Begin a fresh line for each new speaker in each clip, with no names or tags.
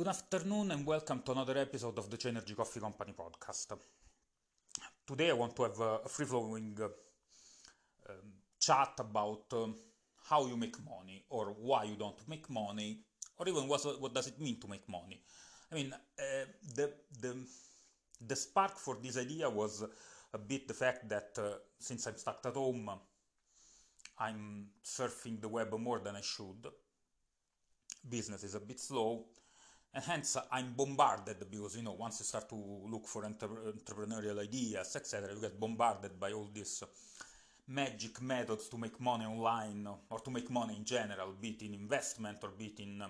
Good afternoon and welcome to another episode of the Chanergy Coffee Company podcast. Today I want to have a free flowing uh, um, chat about um, how you make money or why you don't make money or even what, what does it mean to make money. I mean, uh, the, the, the spark for this idea was a bit the fact that uh, since I'm stuck at home, I'm surfing the web more than I should. Business is a bit slow and hence I'm bombarded because you know once you start to look for entrepreneurial ideas etc you get bombarded by all these magic methods to make money online or to make money in general be it in investment or be it in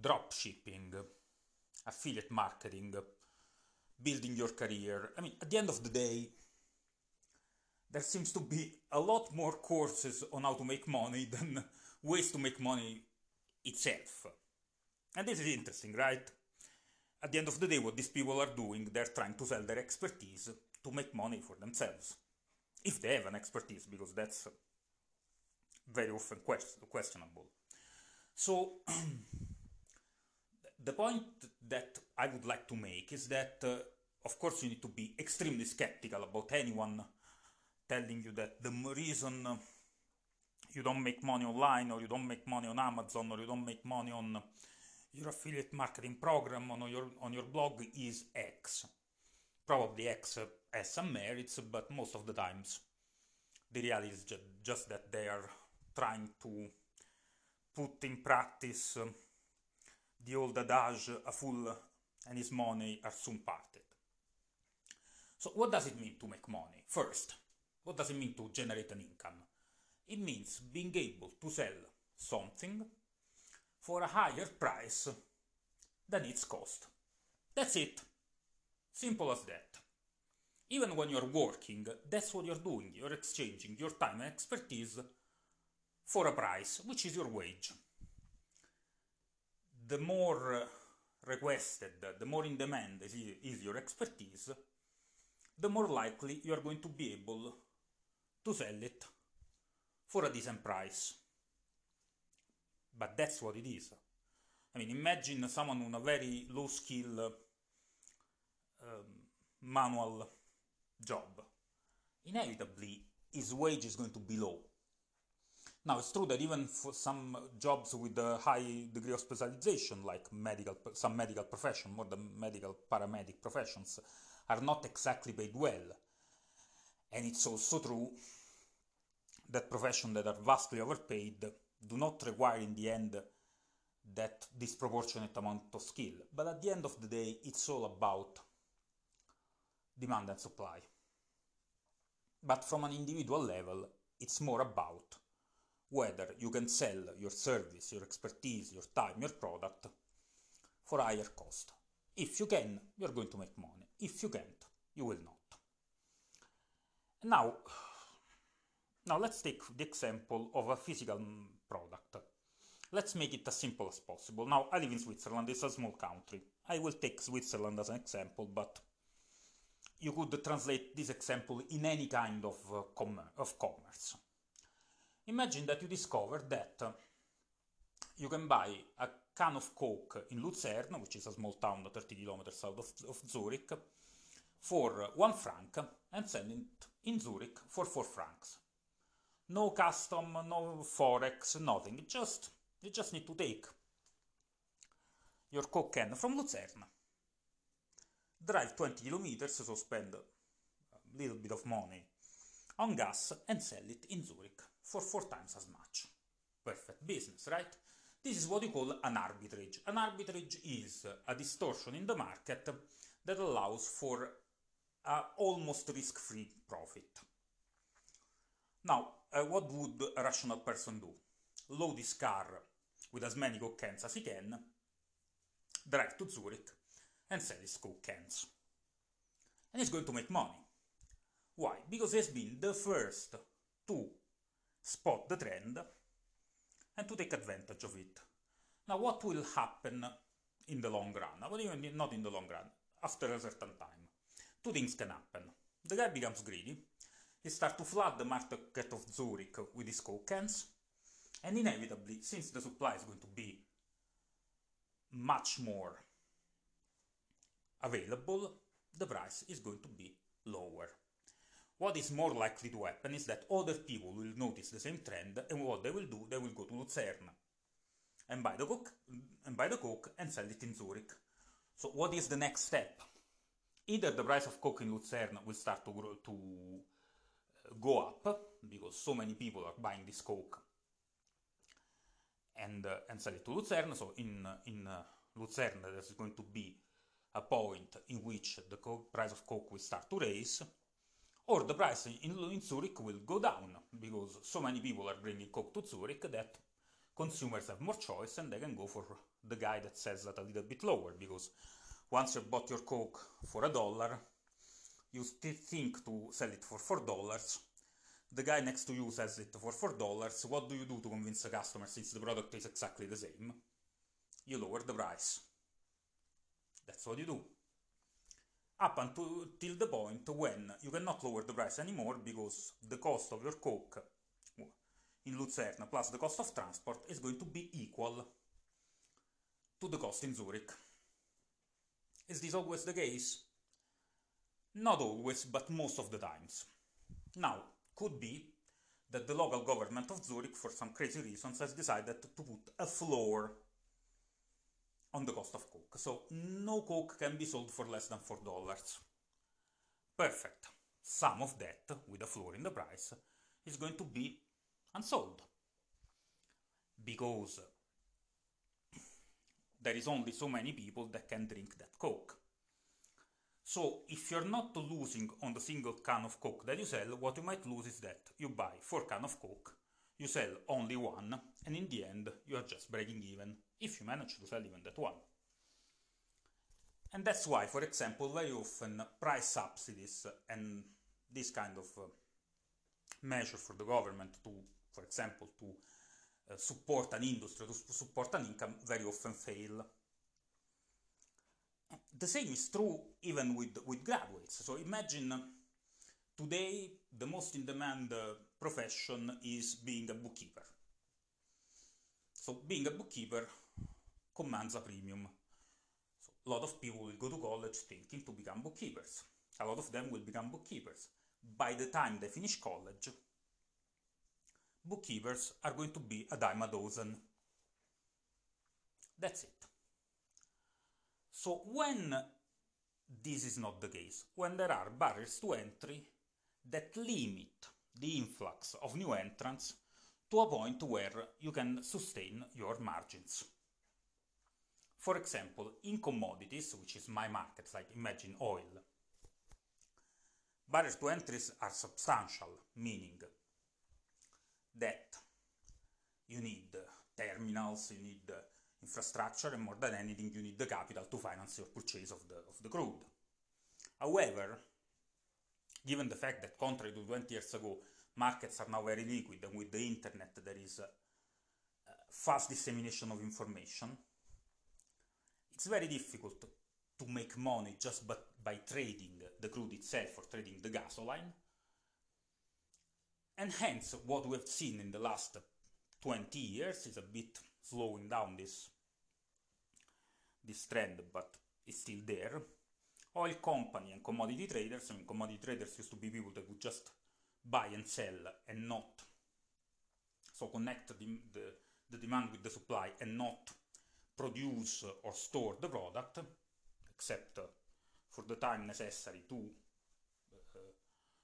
drop shipping affiliate marketing building your career. I mean at the end of the day there seems to be a lot more courses on how to make money than ways to make money itself and this is interesting, right? At the end of the day, what these people are doing, they're trying to sell their expertise to make money for themselves. If they have an expertise, because that's very often quest- questionable. So, the point that I would like to make is that, uh, of course, you need to be extremely skeptical about anyone telling you that the reason you don't make money online, or you don't make money on Amazon, or you don't make money on your affiliate marketing program on your on your blog is X. Probably X has some merits, but most of the times the reality is ju- just that they are trying to put in practice um, the old adage a fool and his money are soon parted. So, what does it mean to make money? First, what does it mean to generate an income? It means being able to sell something for a higher price than its cost. That's it. Simple as that. Even when you're working, that's what you're doing. You're exchanging your time and expertise for a price, which is your wage. The more uh, requested, the more in demand is your expertise, the more likely you are going to be able to sell it for a decent price but that's what it is. I mean, imagine someone on a very low skill um, manual job. Inevitably, his wage is going to be low. Now, it's true that even for some jobs with a high degree of specialization, like medical, some medical profession, more than medical paramedic professions, are not exactly paid well. And it's also true that professions that are vastly overpaid do not require in the end that disproportionate amount of skill. But at the end of the day, it's all about demand and supply. But from an individual level, it's more about whether you can sell your service, your expertise, your time, your product for higher cost. If you can, you're going to make money. If you can't, you will not. Now, now let's take the example of a physical product. Let's make it as simple as possible. Now, I live in Switzerland, it's a small country. I will take Switzerland as an example, but you could translate this example in any kind of, uh, com of commerce. Imagine that you discover that uh, you can buy a can of Coke in Luzern, which is a small town 30 kilometers south of, of Zurich, for one franc and sell it in Zurich for four francs. No custom, no forex, nothing. Just you just need to take your Coke can from Luzern, drive 20 kilometers, so spend a little bit of money on gas and sell it in Zurich for four times as much. Perfect business, right? This is what you call an arbitrage. An arbitrage is a distortion in the market that allows for almost risk-free profit. Now, uh, what would a rational person do? Load his car with as many Coke cans as he can, drive to Zurich, and sell his Coke cans. And he's going to make money. Why? Because he's been the first to spot the trend and to take advantage of it. Now, what will happen in the long run? Even not in the long run, after a certain time. Two things can happen. The guy becomes greedy, he starts to flood the market of Zurich with his Coke cans, and inevitably, since the supply is going to be much more available, the price is going to be lower. What is more likely to happen is that other people will notice the same trend, and what they will do, they will go to Lucerne and buy the coke and buy the coke and sell it in Zurich. So what is the next step? Either the price of coke in Lucerne will start to grow, to go up because so many people are buying this coke and uh, and sell it to Lucerne. So in in uh, Lucerne there's going to be a point in which the price of coke will start to raise, or the price in, in Zurich will go down because so many people are bringing coke to Zurich that consumers have more choice and they can go for the guy that sells that a little bit lower because once you bought your coke for a dollar you still think to sell it for four dollars. The guy next to you sells it for four dollars. What do you do to convince the customer since the product is exactly the same? You lower the price. That's what you do. Up until the point when you cannot lower the price anymore because the cost of your coke in Lucerne plus the cost of transport is going to be equal to the cost in Zurich. Is this always the case? Not always, but most of the times. Now, could be that the local government of Zurich, for some crazy reasons, has decided to put a floor on the cost of coke. So no coke can be sold for less than $4. Perfect. Some of that, with a floor in the price, is going to be unsold because there is only so many people that can drink that coke. So if you're not losing on the single can of coke that you sell, what you might lose is that you buy four can of coke, you sell only one, and in the end you are just breaking even, if you manage to sell even that one. And that's why, for example, very often price subsidies and this kind of uh, measure for the government to for example, to uh, support an industry, to support an income, very often fail. The same is true even with, with graduates. So imagine today the most in demand uh, profession is being a bookkeeper. So being a bookkeeper commands a premium. So a lot of people will go to college thinking to become bookkeepers. A lot of them will become bookkeepers. By the time they finish college, bookkeepers are going to be a dime a dozen. That's it. So when this is not the case, when there are barriers to entry that limit the influx of new entrants to a point where you can sustain your margins. For example, in commodities, which is my market, like imagine oil, barriers to entries are substantial, meaning that you need terminals, you need infrastructure, and more than anything, you need the capital to finance your purchase of the, of the crude. However, given the fact that contrary to 20 years ago, markets are now very liquid, and with the internet there is uh, fast dissemination of information, it's very difficult to make money just but by trading the crude itself or trading the gasoline and hence, what we have seen in the last 20 years is a bit slowing down this, this trend, but it's still there. Oil company and commodity traders, I mean, commodity traders used to be people that would just buy and sell and not, so connect the, the, the demand with the supply and not produce or store the product, except for the time necessary to uh,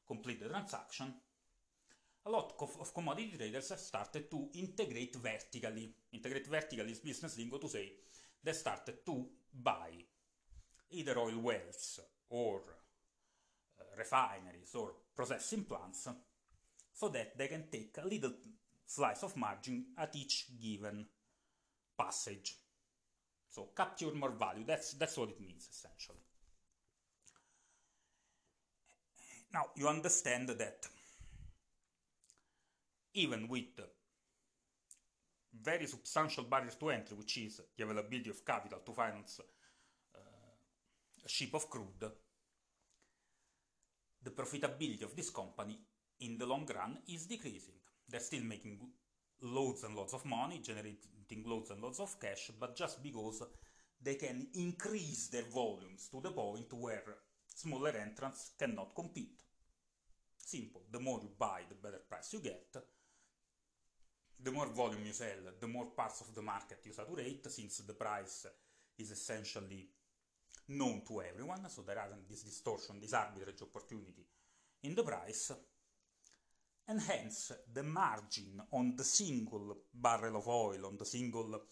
complete the transaction a lot of, of commodity traders have started to integrate vertically. Integrate vertically is business lingo to say they started to buy either oil wells or uh, refineries or processing plants so that they can take a little slice of margin at each given passage. So capture more value, that's, that's what it means essentially. Now you understand that even with very substantial barriers to entry, which is the availability of capital to finance uh, a ship of crude, the profitability of this company in the long run is decreasing. They're still making loads and loads of money, generating loads and loads of cash, but just because they can increase their volumes to the point where smaller entrants cannot compete. Simple. The more you buy, the better price you get. The more volume you sell, the more parts of the market you saturate, since the price is essentially known to everyone, so there aren't this distortion, this arbitrage opportunity in the price, and hence the margin on the single barrel of oil, on the single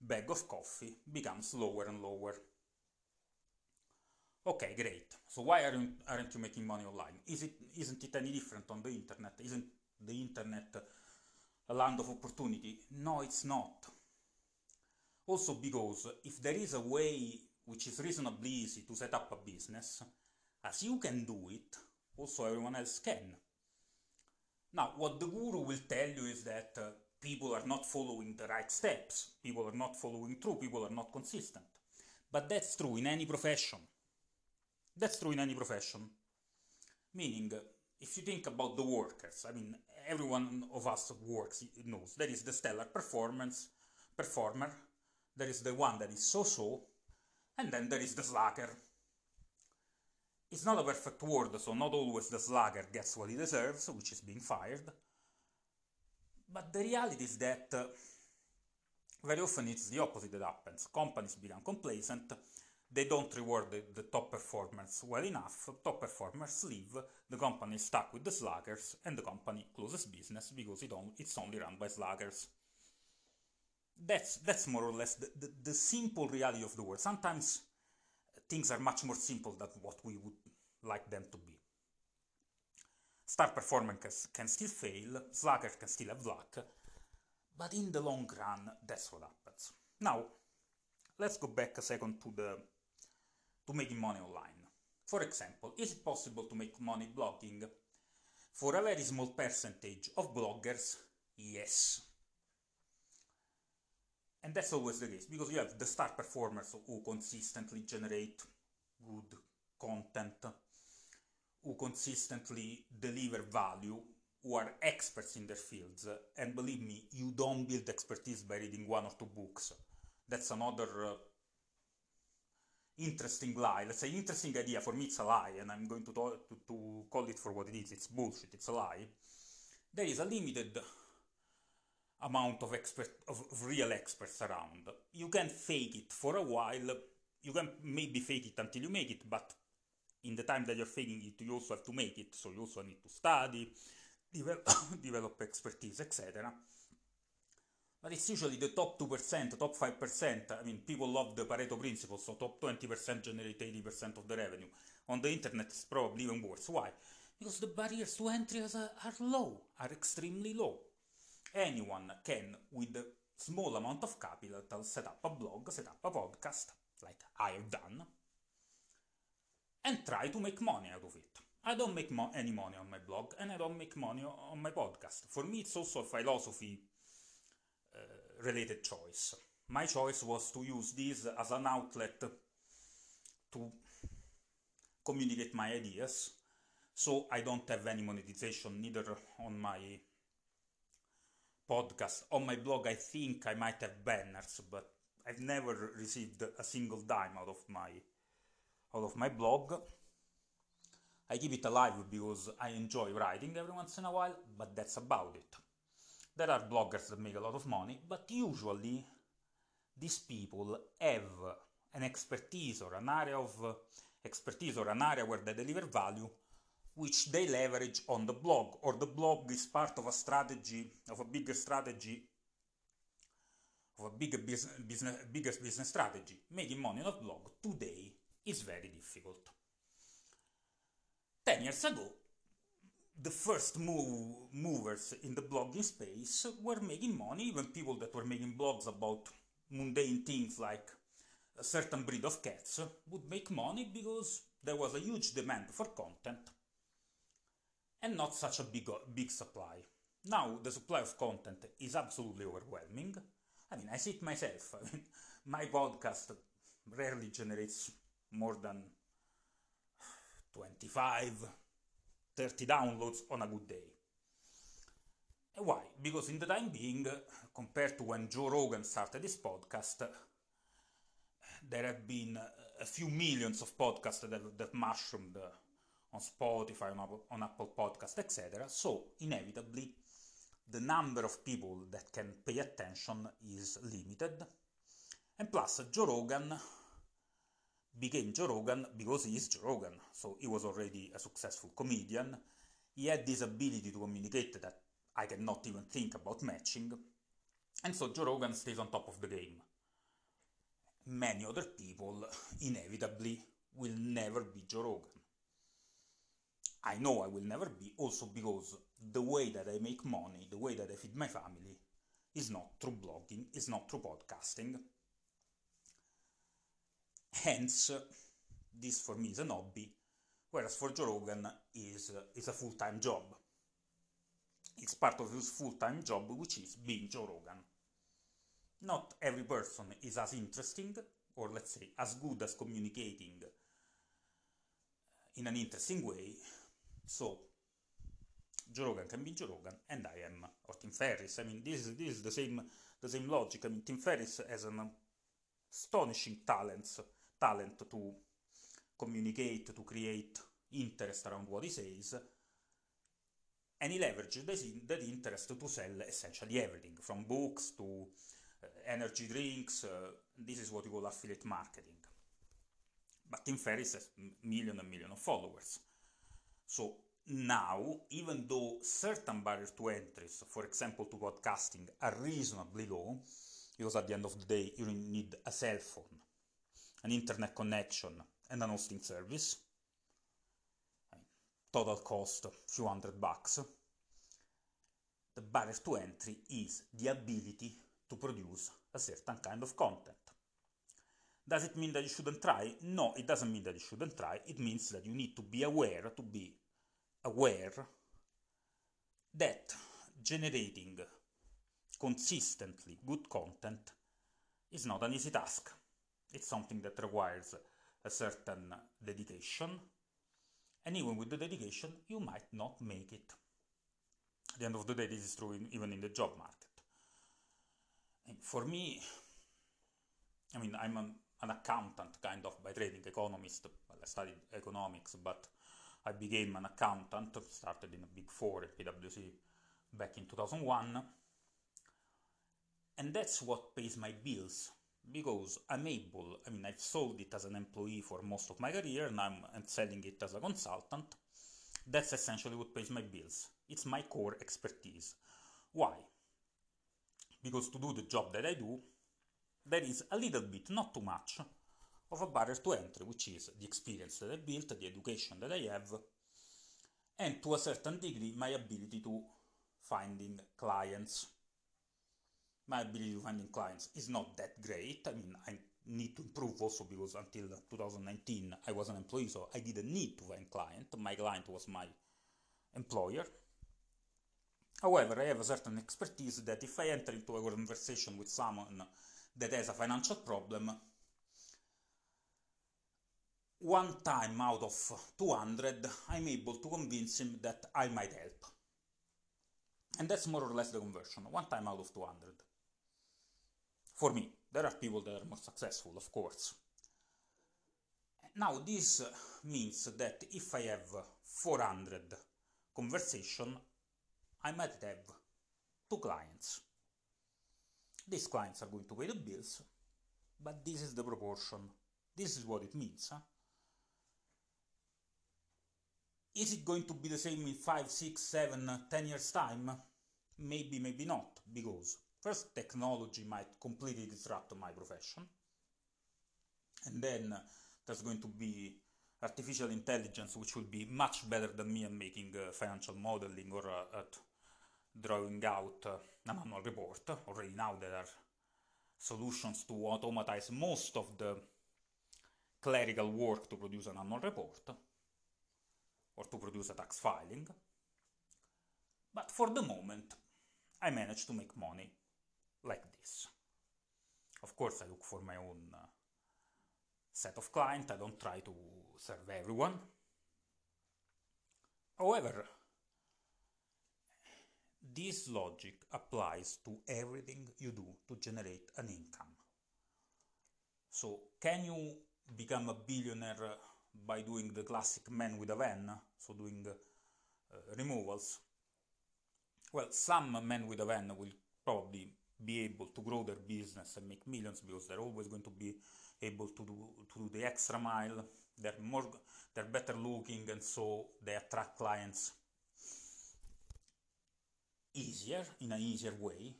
bag of coffee, becomes lower and lower. Okay, great. So why aren't, aren't you making money online? Is it, isn't it any different on the internet? Isn't the internet a land of opportunity? No, it's not. Also because if there is a way which is reasonably easy to set up a business, as you can do it, also everyone else can. Now, what the guru will tell you is that uh, people are not following the right steps, people are not following through, people are not consistent. But that's true in any profession. That's true in any profession. Meaning, if you think about the workers, I mean, everyone of us works knows there is the stellar performance performer, there is the one that is so-so, and then there is the slacker. It's not a perfect word, so not always the slacker gets what he deserves, which is being fired. But the reality is that uh, very often it's the opposite that happens. Companies become complacent, they don't reward the, the, top performers well enough, top performers leave, the company is stuck with the slackers, and the company closes business because it on, it's only run by slackers. That's, that's more or less the, the, the simple reality of the world. Sometimes things are much more simple than what we would like them to be. Star performers can still fail, slackers can still have luck, but in the long run, that's what happens. Now, let's go back a second to the to making money online. For example, is it possible to make money blogging? For a very small percentage of bloggers, yes. And that's always the case, because you have the star performers who consistently generate good content, who consistently deliver value, who are experts in their fields. And believe me, you don't build expertise by reading one or two books. That's another uh, interesting lie. Let's say interesting idea. For me, it's a lie, and I'm going to, to, to call it for what it is. It's bullshit. It's a lie. There is a limited amount of expert of real experts around. You can fake it for a while. You can maybe fake it until you make it, but in the time that you're faking it, you also have to make it. So you also need to study, develop, develop expertise, etc. But it's usually the top 2%, top 5%. I mean, people love the Pareto principle, so top 20% generate 80% of the revenue. On the internet, it's probably even worse. Why? Because the barriers to entry are, low, are extremely low. Anyone can, with a small amount of capital, set up a blog, set up a podcast, like I have done, and try to make money out of it. I don't make mo any money on my blog, and I don't make money on my podcast. For me, it's also a philosophy related choice. My choice was to use this as an outlet to communicate my ideas, so I don't have any monetization neither on my podcast. On my blog, I think I might have banners, but I've never received a single dime out of my out of my blog. I keep it alive because I enjoy writing every once in a while, but that's about it. There are bloggers that make a lot of money, but usually these people have an expertise or an area of uh, expertise or an area where they deliver value which they leverage on the blog, or the blog is part of a strategy, of a bigger strategy, of a bigger business, business, bigger business strategy. Making money on a blog today is very difficult. Ten years ago, the first move, movers in the blogging space were making money, even people that were making blogs about mundane things like a certain breed of cats would make money because there was a huge demand for content and not such a big, big supply. Now the supply of content is absolutely overwhelming. I mean, I see it myself. I mean, my podcast rarely generates more than 25, 30 downloads on a good day. Why? Because in the time being, compared to when Joe Rogan started his podcast, there have been a few millions of podcasts that that mushroomed on Spotify, on Apple, on Apple Podcast, etc. So inevitably, the number of people that can pay attention is limited. And plus, Joe Rogan became Joe Rogan because he is Joe Rogan. So he was already a successful comedian. He had this ability to communicate that I cannot even think about matching. And so Joe Rogan stays on top of the game. Many other people, inevitably, will never be Joe Rogan. I know I will never be, also because the way that I make money, the way that I feed my family, is not through blogging, is not through podcasting. Hence, this for me is a hobby, whereas for Joe Rogan is, is a full-time job. It's part of his full-time job, which is being Joe Rogan. Not every person is as interesting, or let's say as good as communicating in an interesting way, so Joe Rogan can be Joe Rogan, and I am, or Tim Ferriss. I mean, this is, this is the same the same logic. I mean, Tim Ferriss has an astonishing talent talent to communicate, to create interest around what he says, and he leverages that interest to sell essentially everything, from books to uh, energy drinks. Uh, this is what you call affiliate marketing. But Tim Ferriss has million and million of followers. So now, even though certain barriers to entries, for example to podcasting, are reasonably low, because at the end of the day you need a cell phone, an internet connection, and an hosting service, total cost few hundred bucks, the barrier to entry is the ability to produce a certain kind of content. Does it mean that you shouldn't try? No, it doesn't mean that you shouldn't try. It means that you need to be aware, to be aware that generating consistently good content is not an easy task. It's something that requires a certain dedication, and even with the dedication, you might not make it. At the end of the day, this is true in, even in the job market. And for me, I mean, I'm an, an accountant kind of by training, economist. Well, I studied economics, but I became an accountant, started in a big four at PwC back in 2001. And that's what pays my bills because I'm able, I mean, I've sold it as an employee for most of my career and I'm selling it as a consultant. That's essentially what pays my bills. It's my core expertise. Why? Because to do the job that I do, there is a little bit, not too much, of a barrier to entry, which is the experience that I built, the education that I have, and to a certain degree my ability to finding clients. My ability to finding clients is not that great. I mean, I need to improve also because until 2019 I was an employee, so I didn't need to find client. My client was my employer. However, I have a certain expertise that if I enter into a conversation with someone that has a financial problem, one time out of 200, I'm able to convince him that I might help. And that's more or less the conversion, one time out of 200. For me, there are people that are more successful, of course. Now, this uh, means that if I have 400 conversation, I might have two clients. These clients are going to pay the bills, but this is the proportion. This is what it means. Huh? Is it going to be the same in 5, 6, 7, 10 years' time? Maybe, maybe not, because first technology might completely disrupt my profession, and then there's going to be artificial intelligence which will be much better than me at making uh, financial modeling or uh, at drawing out uh, an annual report. Already now there are solutions to automatize most of the clerical work to produce an annual report or to produce a tax filing. But for the moment, I manage to make money like this. Of course, I look for my own uh, set of clients, I don't try to serve everyone. However, this logic applies to everything you do to generate an income. So, can you become a billionaire by doing the classic man with a van, so doing uh, removals? Well, some men with a van will probably be able to grow their business and make millions because they're always going to be able to do, to do the extra mile. They're more, they're better looking, and so they attract clients easier in an easier way.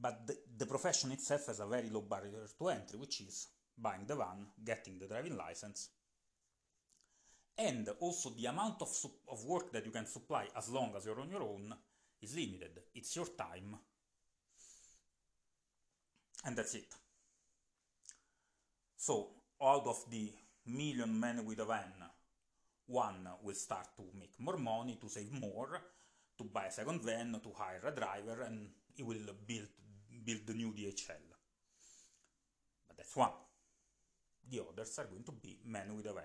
But the, the profession itself has a very low barrier to entry, which is buying the van, getting the driving license, and also the amount of, of work that you can supply as long as you're on your own is limited. It's your time. And that's it. So, out of the million men with a van, one will start to make more money, to save more, to buy a second van, to hire a driver, and he will build, build the new DHL. But that's one. The others are going to be men with a van.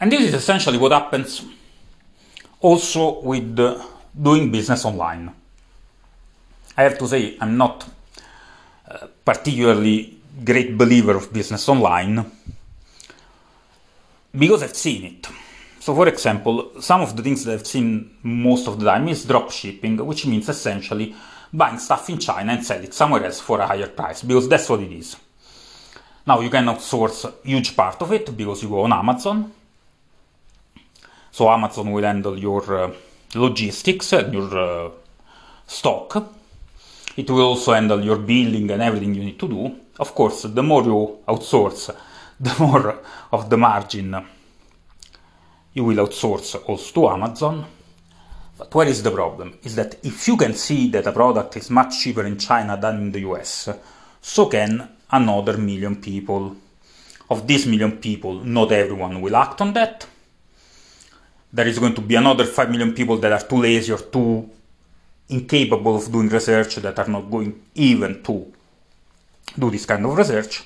And this is essentially what happens also with uh, doing business online. I have to say, I'm not particularly great believer of business online because I've seen it. So, for example, some of the things that I've seen most of the time is drop shipping, which means essentially buying stuff in China and sell it somewhere else for a higher price, because that's what it is. Now, you can outsource a huge part of it because you go on Amazon, so Amazon will handle your uh, logistics and your uh, stock. It will also handle your billing and everything you need to do. Of course, the more you outsource, the more of the margin you will outsource also to Amazon. But where is the problem? Is that if you can see that a product is much cheaper in China than in the US, so can another million people. Of these million people, not everyone will act on that there is going to be another 5 million people that are too lazy or too incapable of doing research that are not going even to do this kind of research.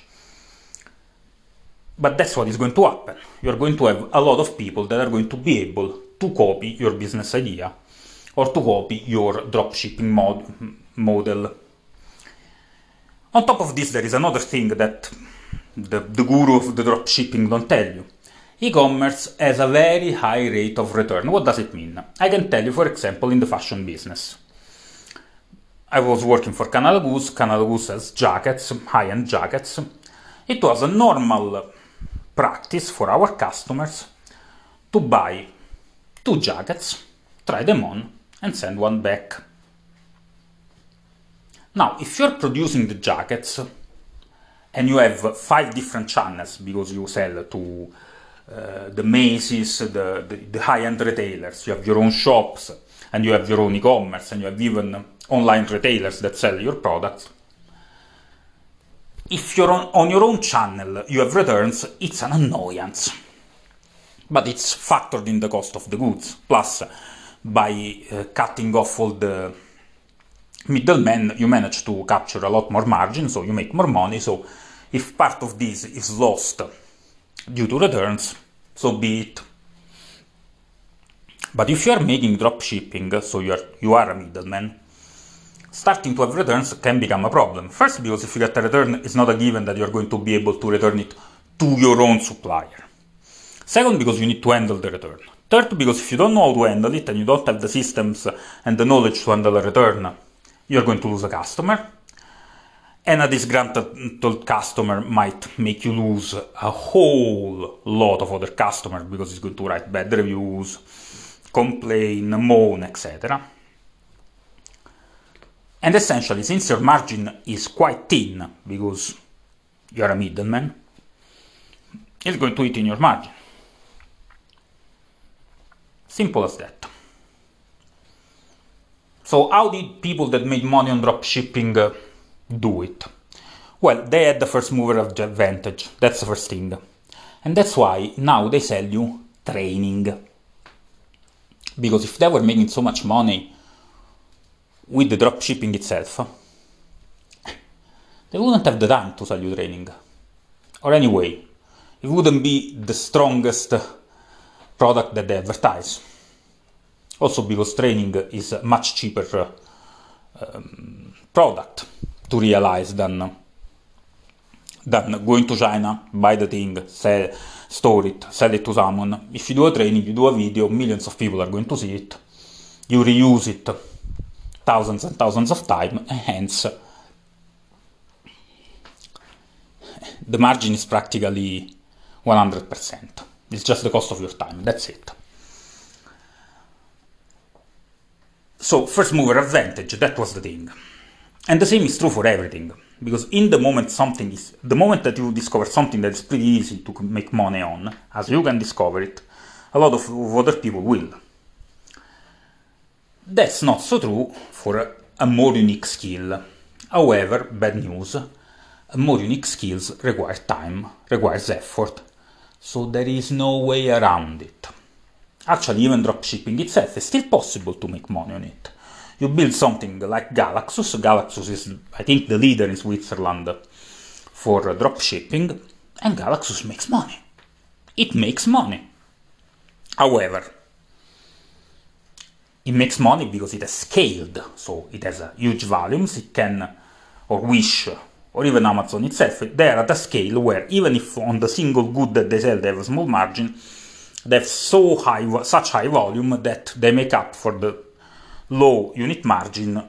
But that's what is going to happen. You're going to have a lot of people that are going to be able to copy your business idea or to copy your dropshipping mod model. On top of this, there is another thing that the, the guru of the dropshipping don't tell you E-commerce has a very high rate of return. What does it mean? I can tell you, for example, in the fashion business. I was working for Canada Goose. Canada Goose has jackets, high-end jackets. It was a normal practice for our customers to buy two jackets, try them on, and send one back. Now, if you're producing the jackets and you have five different channels because you sell to uh, the Macy's, the, the, the high-end retailers. You have your own shops and you have your own e-commerce and you have even online retailers that sell your products. If you're on, on your own channel, you have returns, it's an annoyance. But it's factored in the cost of the goods. Plus, by uh, cutting off all the middlemen, you manage to capture a lot more margin, so you make more money. So, if part of this is lost due to returns, so be it. But if you are making drop shipping, so you are, you are a middleman, starting to have returns can become a problem. First, because if you get a return, it's not a given that you're going to be able to return it to your own supplier. Second, because you need to handle the return. Third, because if you don't know how to handle it and you don't have the systems and the knowledge to handle a return, you're going to lose a customer and a disgruntled customer might make you lose a whole lot of other customers because he's going to write bad reviews, complain, moan, etc. And essentially, since your margin is quite thin because you're a middleman, it's going to eat in your margin. Simple as that. So, how did people that made money on dropshipping uh, do it? Well, they had the first mover advantage, that's the first thing. And that's why now they sell you training. Because if they were making so much money with the dropshipping itself, they wouldn't have the time to sell you training. Or anyway, it wouldn't be the strongest product that they advertise. Also because training is a much cheaper um, product to realize than than going to China, buy the thing, sell, store it, sell it to someone. If you do a training, you do a video, millions of people are going to see it. You reuse it thousands and thousands of times, hence the margin is practically 100%. It's just the cost of your time, that's it. So, first mover advantage, that was the thing. And the same is true for everything. Because in the moment something is, the moment that you discover something that is pretty easy to make money on, as you can discover it, a lot of other people will. That's not so true for a more unique skill. However, bad news, more unique skills require time, requires effort, so there is no way around it. Actually, even dropshipping itself is still possible to make money on it. You build something like Galaxus. Galaxus is, I think, the leader in Switzerland for uh, dropshipping, and Galaxus makes money. It makes money. However, it makes money because it has scaled, so it has uh, huge volumes, it can, or Wish, or even Amazon itself, they are at a scale where even if on the single good that they sell they have a small margin, they have so high, such high volume that they make up for the low unit margin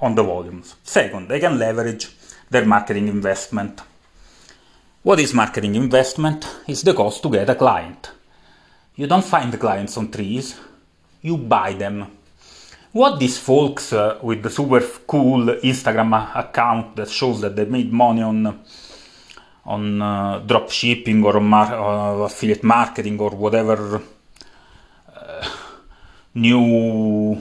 on the volumes. Second, they can leverage their marketing investment. What is marketing investment? It's the cost to get a client. You don't find the clients on trees, you buy them. What these folks uh, with the super cool Instagram account that shows that they made money on on uh, drop shipping or mar uh, affiliate marketing or whatever uh, new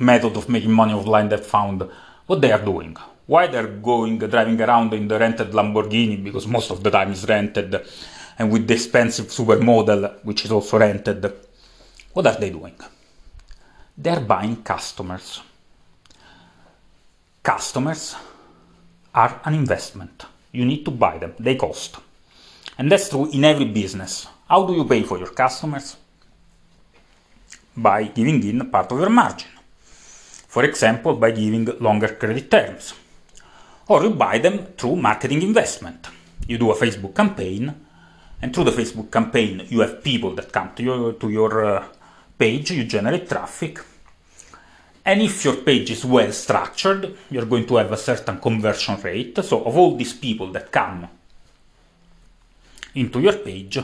method of making money offline that found what they are doing why they're going driving around in the rented lamborghini because most of the time is rented and with the expensive supermodel which is also rented what are they doing they're buying customers customers are an investment you need to buy them, they cost. And that's true in every business. How do you pay for your customers? By giving in part of your margin. For example, by giving longer credit terms. Or you buy them through marketing investment. You do a Facebook campaign, and through the Facebook campaign, you have people that come to your, to your uh, page, you generate traffic, and if your page is well structured, you're going to have a certain conversion rate. So of all these people that come into your page,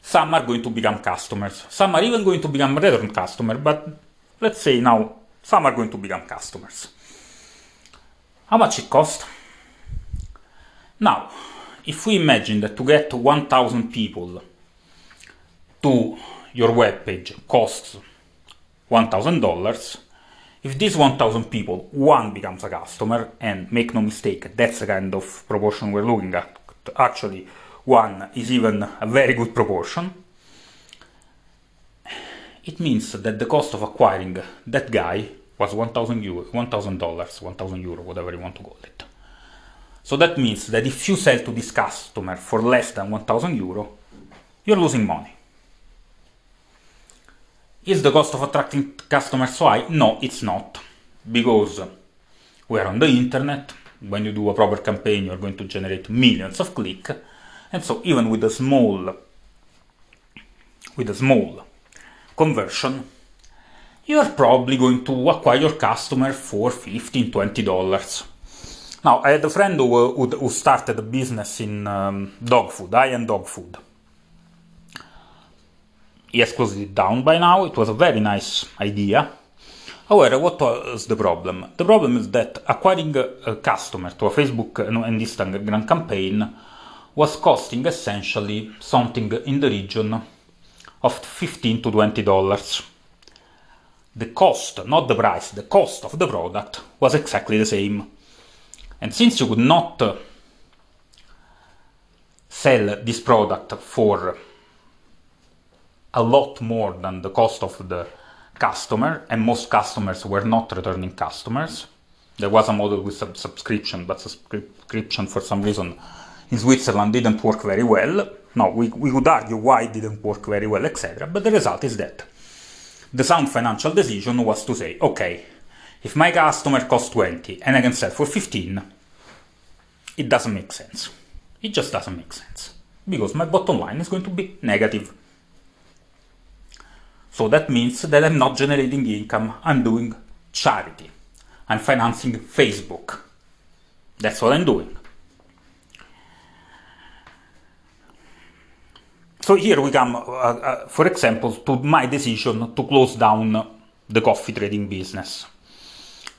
some are going to become customers. Some are even going to become return customers, but let's say now some are going to become customers. How much it costs? Now, if we imagine that to get 1000 people to your web page costs $1000, if these 1000 people, one becomes a customer, and make no mistake, that's the kind of proportion we're looking at. Actually, one is even a very good proportion. It means that the cost of acquiring that guy was 1000 euro, 1000 dollars, 1000 euro, whatever you want to call it. So that means that if you sell to this customer for less than 1000 euro, you're losing money. Is the cost of attracting customers so high? No, it's not. Because we are on the internet, when you do a proper campaign you're going to generate millions of clicks, and so even with a small with a small conversion, you're probably going to acquire your customer for 15 20 dollars. Now, I had a friend who, who, who started a business in um, dog food, high-end dog food he has closed it down by now. It was a very nice idea. However, what was the problem? The problem is that acquiring a customer to a Facebook and Instagram campaign was costing essentially something in the region of 15 to 20 dollars. The cost, not the price, the cost of the product was exactly the same. And since you could not uh, sell this product for a lot more than the cost of the customer, and most customers were not returning customers. There was a model with sub subscription, but subscription for some reason in Switzerland didn't work very well. No, we, we would argue why it didn't work very well, etc. But the result is that the sound financial decision was to say, okay, If my customer costs 20 and I can sell for 15, it doesn't make sense. It just doesn't make sense because my bottom line is going to be negative. So that means that I'm not generating income, I'm doing charity. I'm financing Facebook. That's what I'm doing. So here we come, uh, uh, for example, to my decision to close down the coffee trading business.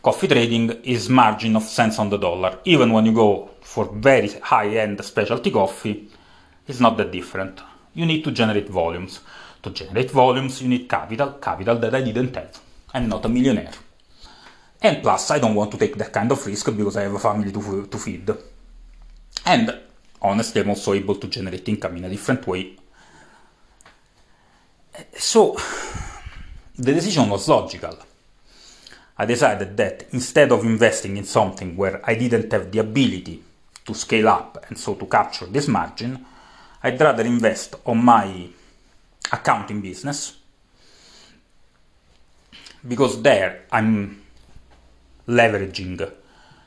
Coffee trading is margin of cents on the dollar. Even when you go for very high-end specialty coffee, it's not that different. You need to generate volumes. To generate volumes, you need capital, capital that I didn't have. I'm not a millionaire. And plus, I don't want to take that kind of risk because I have a family to, to feed. And honestly, I'm also able to generate income in a different way. So, the decision was logical. I decided that instead of investing in something where I didn't have the ability to scale up and so to capture this margin, I'd rather invest on my accounting business because there I'm leveraging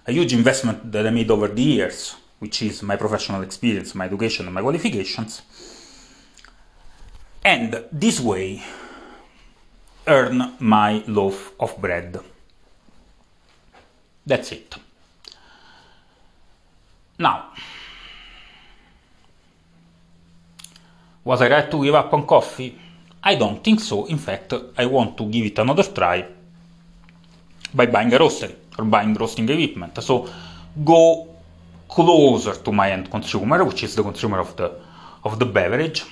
a huge investment that I made over the years, which is my professional experience, my education, and my qualifications. And this way, earn my loaf of bread. That's it. Now, was I right to give up on coffee? I don't think so. In fact, I want to give it another try by buying a roastery or buying roasting equipment. So go closer to my end consumer, which is the consumer of the of the beverage,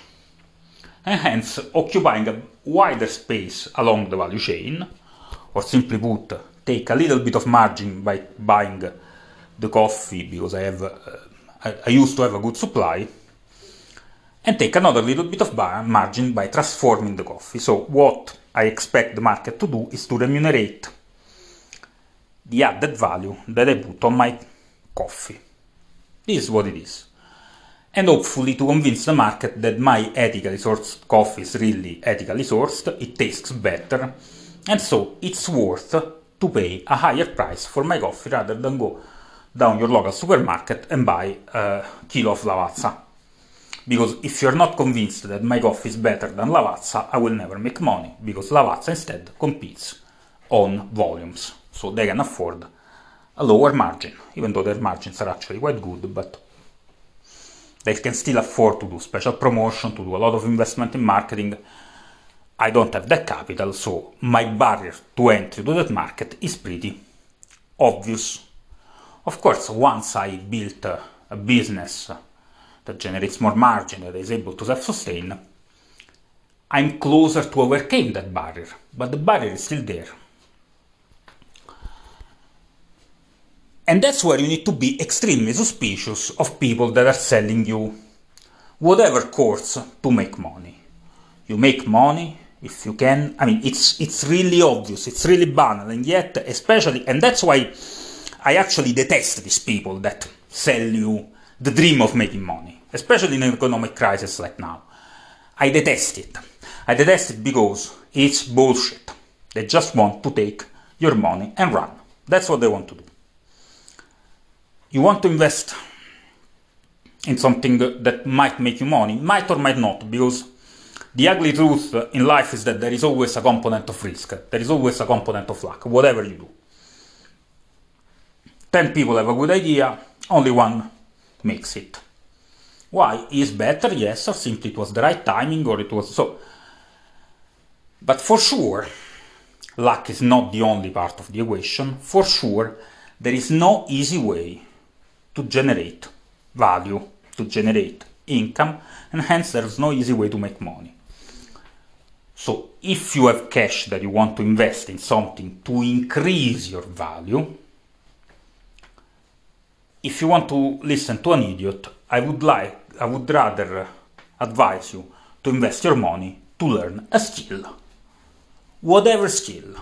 and hence occupying a wider space along the value chain, or simply put, take a little bit of margin by buying the coffee because I have uh, I, I used to have a good supply and take another little bit of margin by transforming the coffee. So what I expect the market to do is to remunerate the added value that I put on my coffee. This is what it is. And hopefully to convince the market that my ethically sourced coffee is really ethically sourced, it tastes better, and so it's worth to pay a higher price for my coffee rather than go down your local supermarket and buy a kilo of Lavazza. Because if you're not convinced that my coffee is better than Lavazza, I will never make money, because Lavazza instead competes on volumes so they can afford a lower margin, even though their margins are actually quite good, but they can still afford to do special promotion, to do a lot of investment in marketing. I don't have that capital, so my barrier to entry to that market is pretty obvious. Of course, once I built a, business that generates more margin, that is able to self-sustain, I'm closer to overcome that barrier, but the barrier is still there. And that's where you need to be extremely suspicious of people that are selling you whatever course to make money. You make money if you can. I mean, it's it's really obvious, it's really banal, and yet, especially, and that's why I actually detest these people that sell you the dream of making money, especially in an economic crisis like now. I detest it. I detest it because it's bullshit. They just want to take your money and run. That's what they want to do you want to invest in something that might make you money, might or might not, because the ugly truth in life is that there is always a component of risk, there is always a component of luck, whatever you do. 10 people have a good idea, only one makes it. Why? Is better, yes, or simply it was the right timing, or it was so. But for sure, luck is not the only part of the equation. For sure, there is no easy way to generate value, to generate income, and hence there's no easy way to make money. So if you have cash that you want to invest in something to increase your value, if you want to listen to an idiot, I would like I would rather advise you to invest your money to learn a skill. Whatever skill.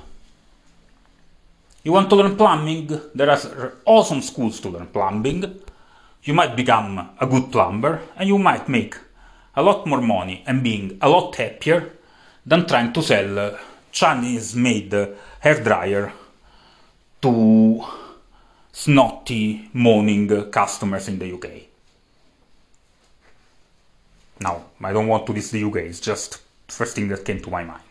You want to learn plumbing? There are awesome schools to learn plumbing. You might become a good plumber and you might make a lot more money and being a lot happier than trying to sell Chinese made hair dryer to snotty, moaning customers in the UK. Now, I don't want to diss the UK, it's just first thing that came to my mind.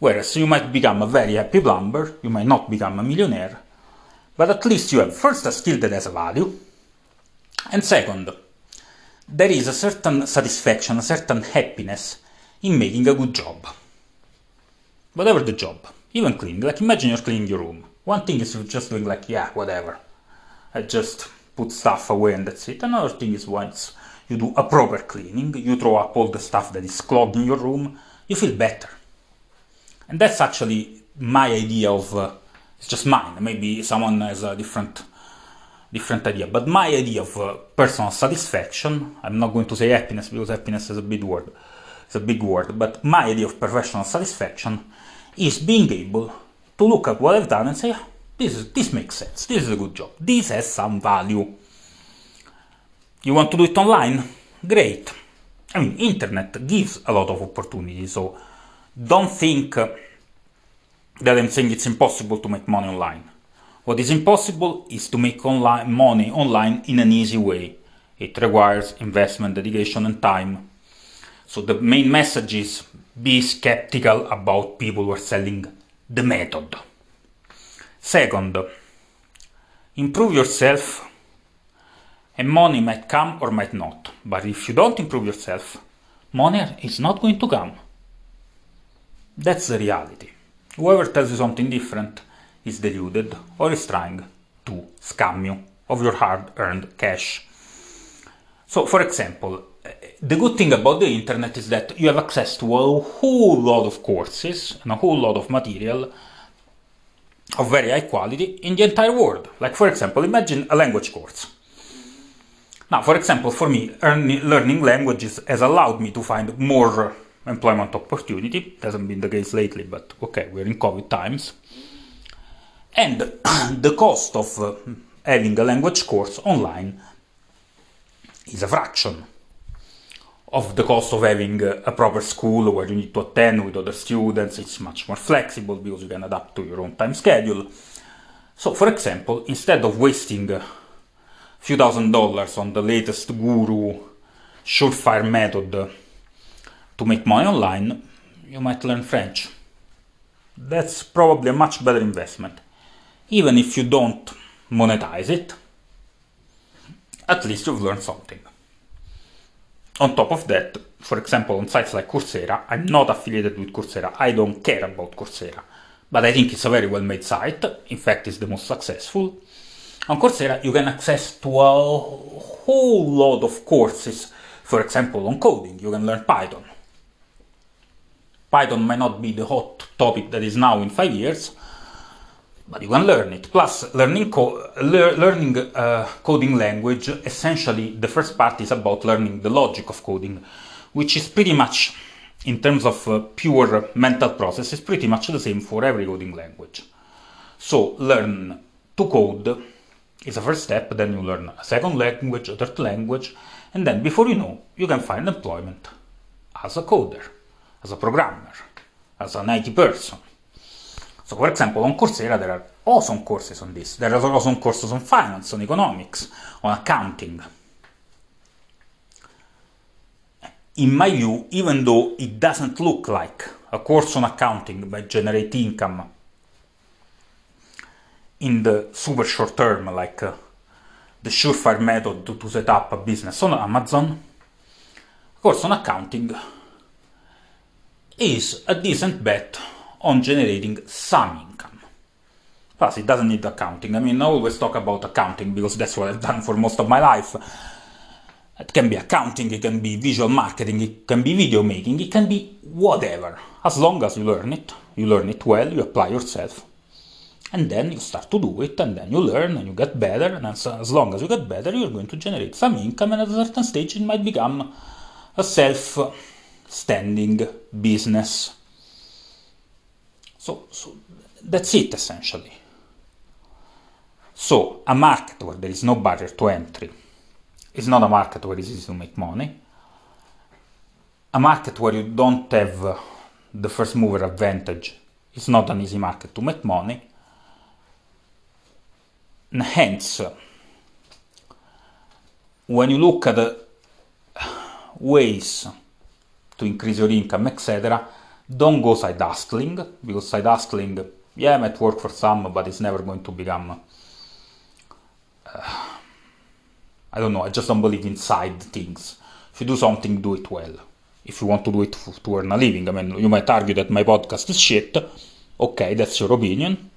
Whereas you might become a very happy plumber, you might not become a millionaire, but at least you have first a skill that has a value, and second, there is a certain satisfaction, a certain happiness in making a good job. Whatever the job, even cleaning. Like imagine you're cleaning your room. One thing is you're just doing like, yeah, whatever. I just put stuff away and that's it. Another thing is once you do a proper cleaning, you throw up all the stuff that is clogged in your room, you feel better. And that's actually my idea of, uh, it's just mine. Maybe someone has a different different idea. But my idea of uh, personal satisfaction, I'm not going to say happiness because happiness is a big word, it's a big word, but my idea of professional satisfaction is being able to look at what I've done and say, this, is, this makes sense, this is a good job, this has some value. You want to do it online? Great. I mean, internet gives a lot of opportunities, so don't think that I'm saying it's impossible to make money online. What is impossible is to make online money online in an easy way. It requires investment, dedication, and time. So the main message is be skeptical about people who are selling the method. Second, improve yourself and money might come or might not. But if you don't improve yourself, money is not going to come. That's the reality. Whoever tells you something different is deluded or is trying to scam you of your hard-earned cash. So, for example, the good thing about the internet is that you have access to a whole lot of courses and a whole lot of material of very high quality in the entire world. Like, for example, imagine a language course. Now, for example, for me, learning languages has allowed me to find more employment opportunity. Hasn't been the case lately, but okay, we're in COVID times. And the cost of uh, having a language course online is a fraction of the cost of having a proper school where you need to attend with other students. It's much more flexible because you can adapt to your own time schedule. So, for example, instead of wasting a few thousand dollars on the latest guru surefire method to make money online, you might learn French. That's probably a much better investment even if you don't monetize it, at least you've learned something. On top of that, for example, on sites like Coursera, I'm not affiliated with Coursera, I don't care about Coursera, but I think it's a very well made site, in fact, it's the most successful. On Coursera, you can access to a whole lot of courses, for example, on coding, you can learn Python. Python may not be the hot topic that is now in five years, but you can learn it. Plus, learning, co le learning uh, coding language, essentially the first part is about learning the logic of coding, which is pretty much, in terms of uh, pure mental process, is pretty much the same for every coding language. So, learn to code is a first step, then you learn a second language, a third language, and then before you know, you can find employment as a coder, as a programmer, as an IT person. So, for example, on Coursera there are awesome courses on this. There are awesome courses on finance, on economics, on accounting. In my view, even though it doesn't look like a course on accounting by generate income in the super short term, like uh, the surefire method to, to set up a business on Amazon, a course on accounting is a decent bet on generating some income. Plus, it doesn't need accounting. I mean, I always talk about accounting because that's what I've done for most of my life. It can be accounting, it can be visual marketing, it can be video making, it can be whatever. As long as you learn it, you learn it well, you apply yourself, and then you start to do it, and then you learn and you get better, and as, as long as you get better, you're going to generate some income, and at a certain stage, it might become a self standing business. So, so that's it essentially. So a market where there is no barrier to entry is not a market where it's easy to make money. A market where you don't have the first mover advantage is not an easy market to make money. And hence, when you look at the ways to increase your income, etc., don't go side hustling, because side hustling, yeah, might work for some, but it's never going to become. Uh, I don't know, I just don't believe in side things. If you do something, do it well. If you want to do it to earn a living, I mean, you might argue that my podcast is shit. Okay, that's your opinion.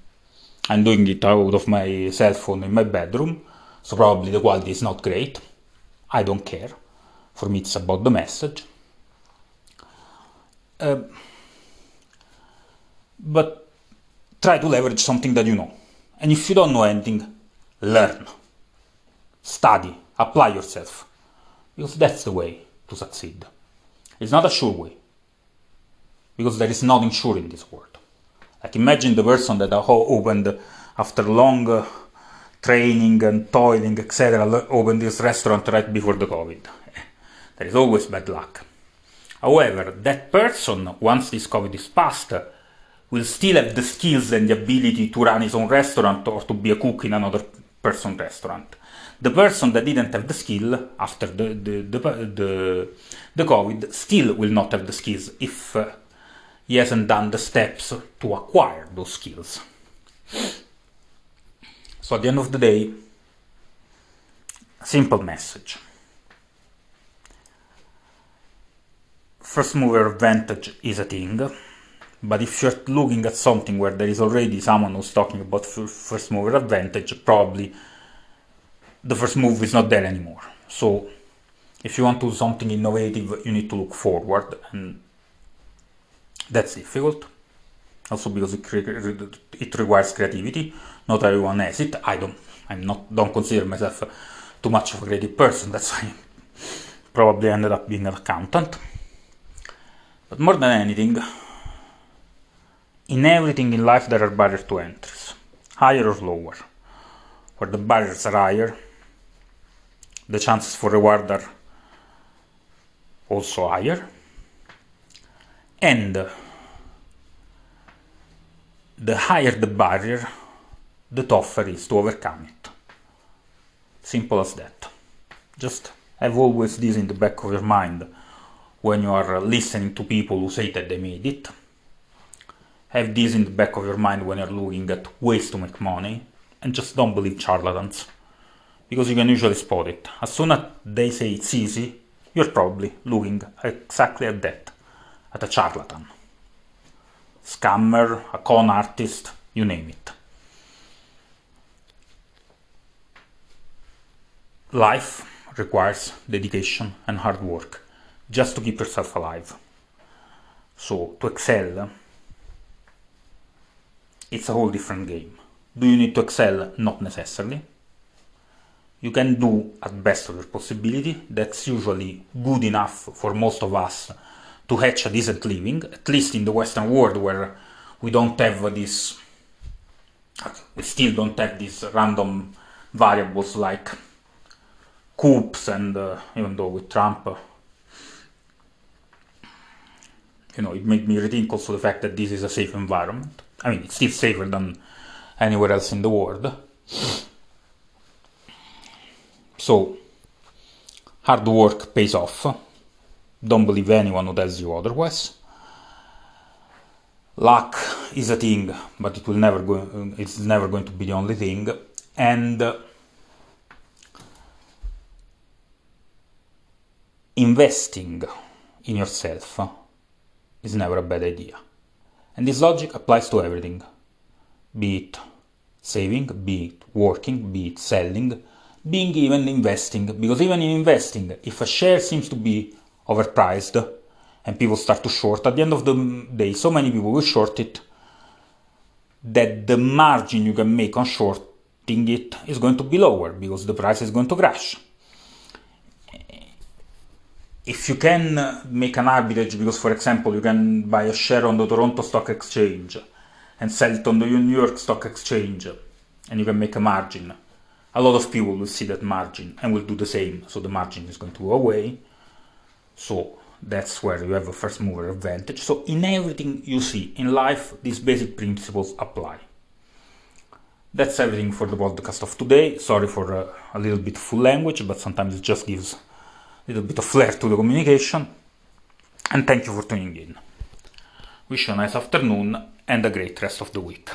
I'm doing it out of my cell phone in my bedroom, so probably the quality is not great. I don't care. For me, it's about the message. Uh, but try to leverage something that you know. And if you don't know anything, learn, study, apply yourself. Because that's the way to succeed. It's not a sure way. Because there is nothing sure in this world. Like imagine the person that opened after long uh, training and toiling, etc., opened this restaurant right before the COVID. There is always bad luck. However, that person, once this COVID is past, will still have the skills and the ability to run his own restaurant or to be a cook in another person's restaurant. The person that didn't have the skill after the, the, the, the, the COVID still will not have the skills if uh, he hasn't done the steps to acquire those skills. So at the end of the day, simple message. First mover advantage is a thing but if you're looking at something where there is already someone who's talking about first mover advantage, probably the first move is not there anymore. So if you want to do something innovative, you need to look forward, and that's difficult. Also because it, it requires creativity. Not everyone has it. I don't. I'm not. Don't consider myself too much of a creative person. That's why I probably ended up being an accountant. But more than anything, in everything in life there are barriers to entries, higher or lower. Where the barriers are higher, the chances for reward are also higher. And the higher the barrier, the tougher it is to overcome it. Simple as that. Just have always this in the back of your mind when you are uh, listening to people who say that they made it have this in the back of your mind when you're looking at ways to make money and just don't believe charlatans because you can usually spot it. As soon as they say it's easy, you're probably looking exactly at that, at a charlatan. Scammer, a con artist, you name it. Life requires dedication and hard work just to keep yourself alive. So, to excel, it's a whole different game. Do you need to excel? Not necessarily. You can do at best of your possibility. That's usually good enough for most of us to hatch a decent living, at least in the Western world where we don't have this, we still don't have these random variables like coups and uh, even though with Trump, uh, you know, it made me rethink also the fact that this is a safe environment. I mean, it's still safer than anywhere else in the world. So, hard work pays off. Don't believe anyone who tells you otherwise. Luck is a thing, but it will never go. It's never going to be the only thing. And investing in yourself is never a bad idea. And this logic applies to everything be it saving, be it working, be it selling, being even investing. Because even in investing, if a share seems to be overpriced and people start to short, at the end of the day, so many people will short it that the margin you can make on shorting it is going to be lower because the price is going to crash if you can make an arbitrage, because for example, you can buy a share on the Toronto Stock Exchange and sell it on the New York Stock Exchange, and you can make a margin, a lot of people will see that margin and will do the same. So the margin is going to go away. So that's where you have a first mover advantage. So in everything you see in life, these basic principles apply. That's everything for the podcast of today. Sorry for uh, a little bit full language, but sometimes it just gives a little bit of flair to the communication. And thank you for tuning in. Wish you a nice afternoon and a great rest of the week.